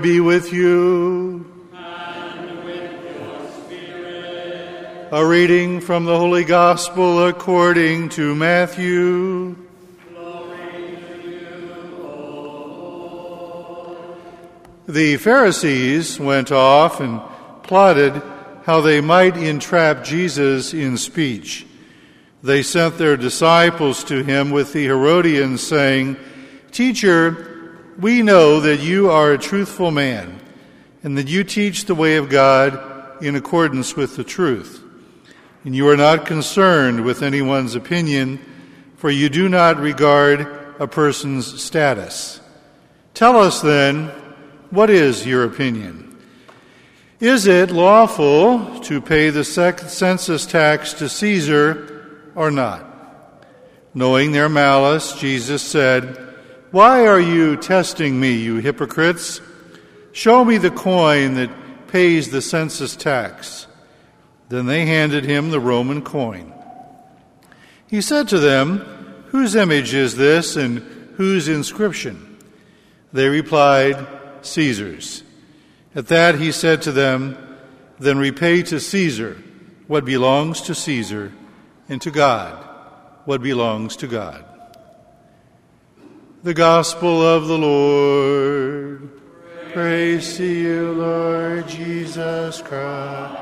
Lord be with you. A reading from the Holy Gospel according to Matthew. The Pharisees went off and plotted how they might entrap Jesus in speech. They sent their disciples to him with the Herodians, saying, Teacher, we know that you are a truthful man, and that you teach the way of God in accordance with the truth. And you are not concerned with anyone's opinion, for you do not regard a person's status. Tell us then, what is your opinion? Is it lawful to pay the census tax to Caesar or not? Knowing their malice, Jesus said, Why are you testing me, you hypocrites? Show me the coin that pays the census tax. Then they handed him the Roman coin. He said to them, Whose image is this and whose inscription? They replied, Caesar's. At that he said to them, Then repay to Caesar what belongs to Caesar, and to God what belongs to God. The Gospel of the Lord. Praise to you, Lord Jesus Christ.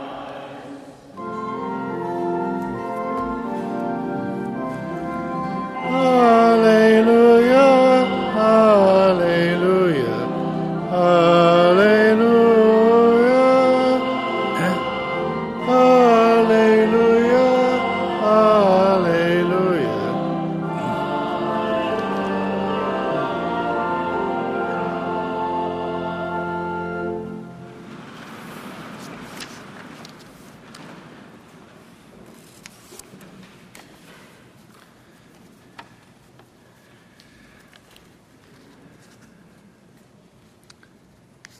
Hallelujah, hallelujah, hallelujah,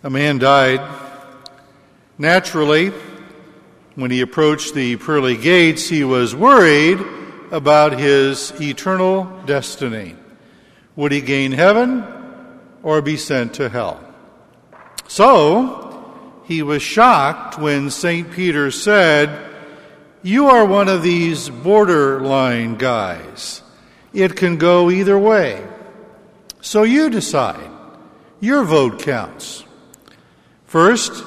A man died. Naturally, when he approached the pearly gates, he was worried about his eternal destiny. Would he gain heaven or be sent to hell? So, he was shocked when St. Peter said, You are one of these borderline guys. It can go either way. So you decide. Your vote counts. First,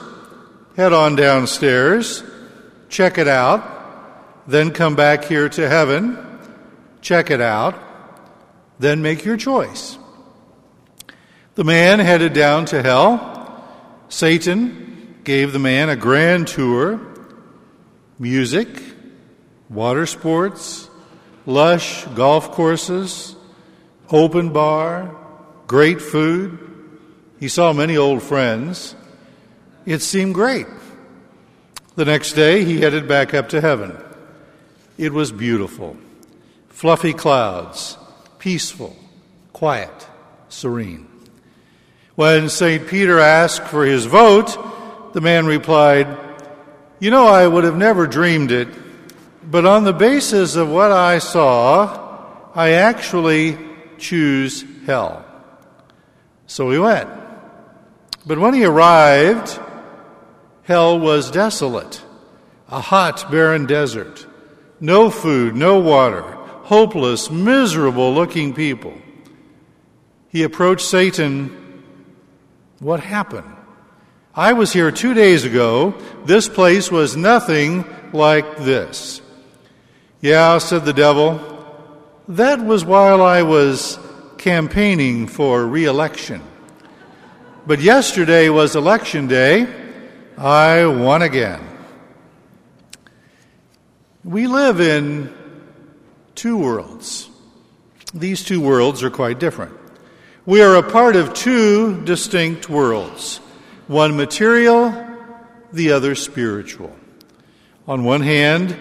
head on downstairs, check it out, then come back here to heaven, check it out, then make your choice. The man headed down to hell. Satan gave the man a grand tour music, water sports, lush golf courses, open bar, great food. He saw many old friends. It seemed great. The next day, he headed back up to heaven. It was beautiful. Fluffy clouds, peaceful, quiet, serene. When St. Peter asked for his vote, the man replied, You know, I would have never dreamed it, but on the basis of what I saw, I actually choose hell. So he went. But when he arrived, hell was desolate, a hot, barren desert, no food, no water, hopeless, miserable looking people. He approached Satan. What happened? I was here two days ago. This place was nothing like this. Yeah, said the devil. That was while I was campaigning for re election. But yesterday was election day. I won again. We live in two worlds. These two worlds are quite different. We are a part of two distinct worlds one material, the other spiritual. On one hand,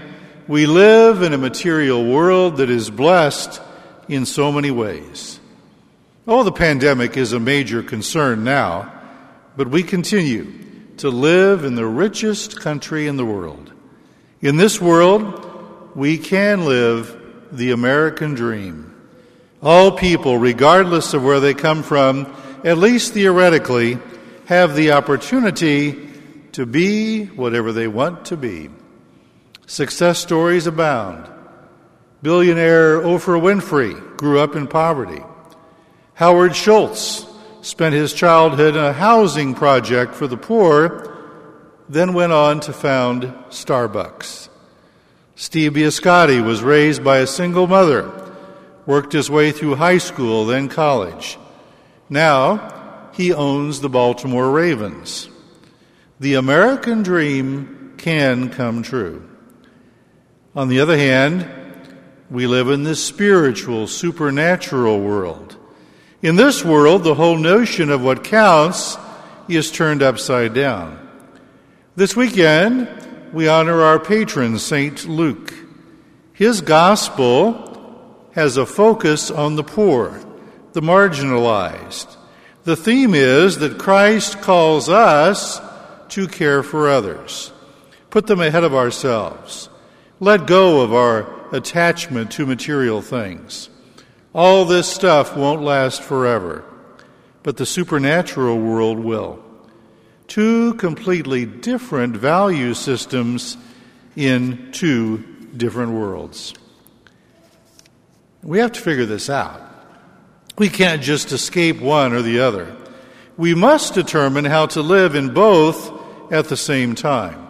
we live in a material world that is blessed in so many ways. Oh, the pandemic is a major concern now, but we continue to live in the richest country in the world. In this world, we can live the American dream. All people, regardless of where they come from, at least theoretically, have the opportunity to be whatever they want to be. Success stories abound. Billionaire Oprah Winfrey grew up in poverty. Howard Schultz spent his childhood in a housing project for the poor, then went on to found Starbucks. Steve Bisciotti was raised by a single mother, worked his way through high school, then college. Now, he owns the Baltimore Ravens. The American dream can come true. On the other hand, we live in this spiritual, supernatural world. In this world, the whole notion of what counts is turned upside down. This weekend, we honor our patron, St. Luke. His gospel has a focus on the poor, the marginalized. The theme is that Christ calls us to care for others, put them ahead of ourselves, let go of our attachment to material things. All this stuff won't last forever, but the supernatural world will. Two completely different value systems in two different worlds. We have to figure this out. We can't just escape one or the other. We must determine how to live in both at the same time.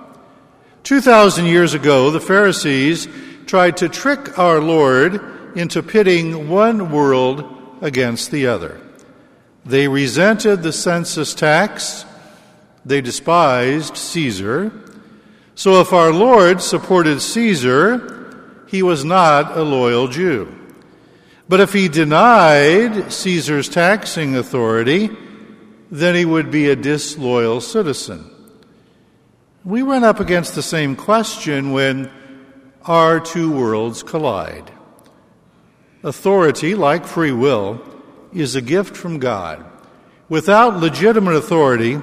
2,000 years ago, the Pharisees tried to trick our Lord into pitting one world against the other. They resented the census tax, they despised Caesar. So if our Lord supported Caesar, he was not a loyal Jew. But if he denied Caesar's taxing authority, then he would be a disloyal citizen. We run up against the same question when our two worlds collide. Authority, like free will, is a gift from God. Without legitimate authority,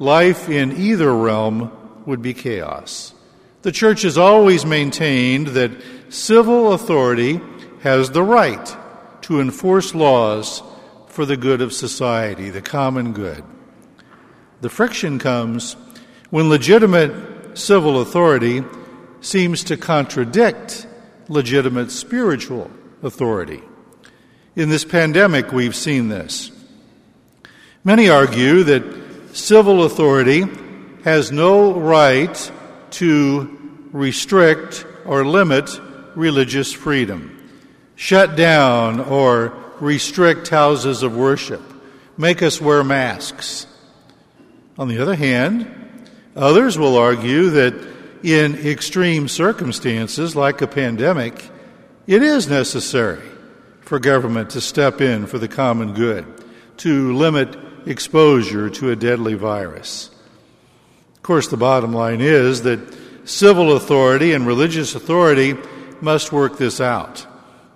life in either realm would be chaos. The church has always maintained that civil authority has the right to enforce laws for the good of society, the common good. The friction comes when legitimate civil authority seems to contradict legitimate spiritual authority. In this pandemic, we've seen this. Many argue that civil authority has no right to restrict or limit religious freedom, shut down or restrict houses of worship, make us wear masks. On the other hand, Others will argue that in extreme circumstances like a pandemic, it is necessary for government to step in for the common good, to limit exposure to a deadly virus. Of course, the bottom line is that civil authority and religious authority must work this out.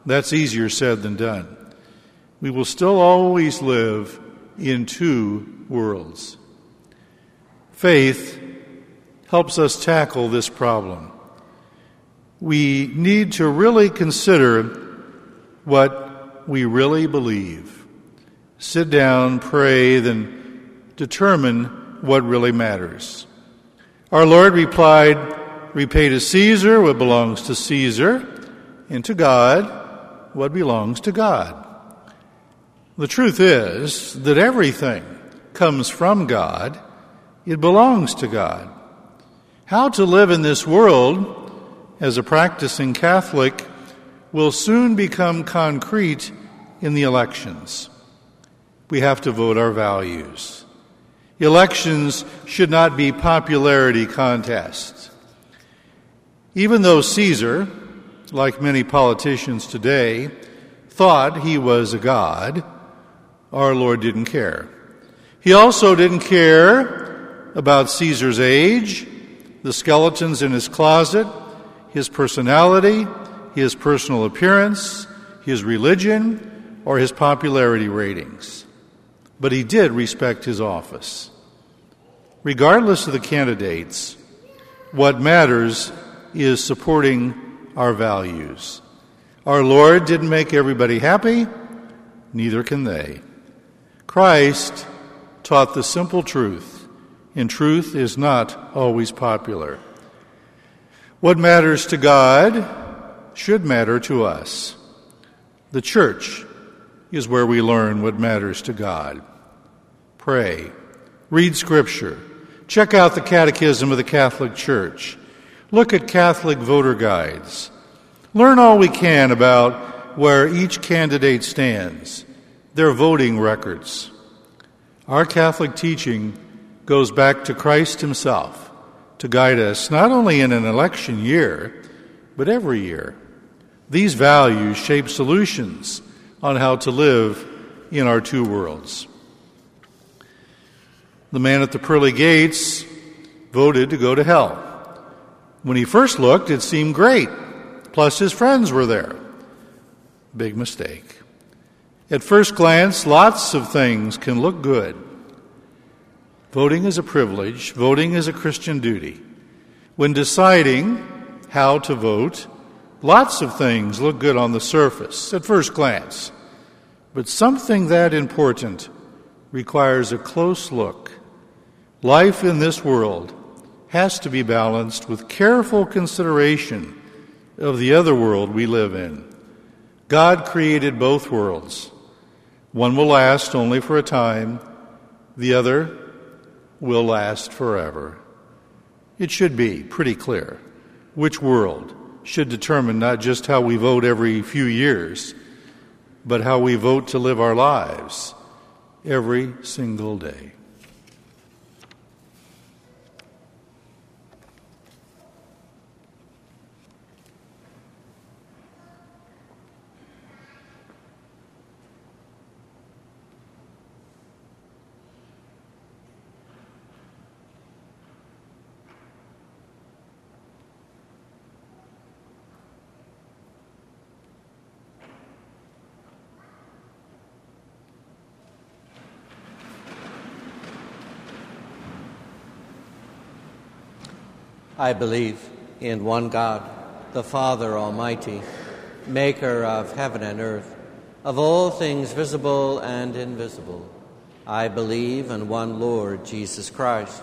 That's easier said than done. We will still always live in two worlds. Faith helps us tackle this problem. We need to really consider what we really believe. Sit down, pray, then determine what really matters. Our Lord replied, Repay to Caesar what belongs to Caesar, and to God what belongs to God. The truth is that everything comes from God, it belongs to God. How to live in this world as a practicing Catholic will soon become concrete in the elections. We have to vote our values. Elections should not be popularity contests. Even though Caesar, like many politicians today, thought he was a god, our Lord didn't care. He also didn't care about Caesar's age the skeletons in his closet, his personality, his personal appearance, his religion, or his popularity ratings. But he did respect his office. Regardless of the candidates, what matters is supporting our values. Our Lord didn't make everybody happy, neither can they. Christ taught the simple truth, and truth is not always popular. What matters to God should matter to us. The church is where we learn what matters to God. Pray, read Scripture, check out the Catechism of the Catholic Church, look at Catholic voter guides, learn all we can about where each candidate stands, their voting records. Our Catholic teaching goes back to Christ Himself to guide us not only in an election year, but every year. These values shape solutions on how to live in our two worlds. The man at the pearly gates voted to go to hell. When he first looked, it seemed great, plus his friends were there. Big mistake. At first glance, lots of things can look good. Voting is a privilege, voting is a Christian duty. When deciding how to vote, lots of things look good on the surface at first glance. But something that important requires a close look. Life in this world has to be balanced with careful consideration of the other world we live in. God created both worlds. One will last only for a time, the other will last forever. It should be pretty clear which world should determine not just how we vote every few years, but how we vote to live our lives every single day. I believe in one God, the Father Almighty, maker of heaven and earth, of all things visible and invisible. I believe in one Lord Jesus Christ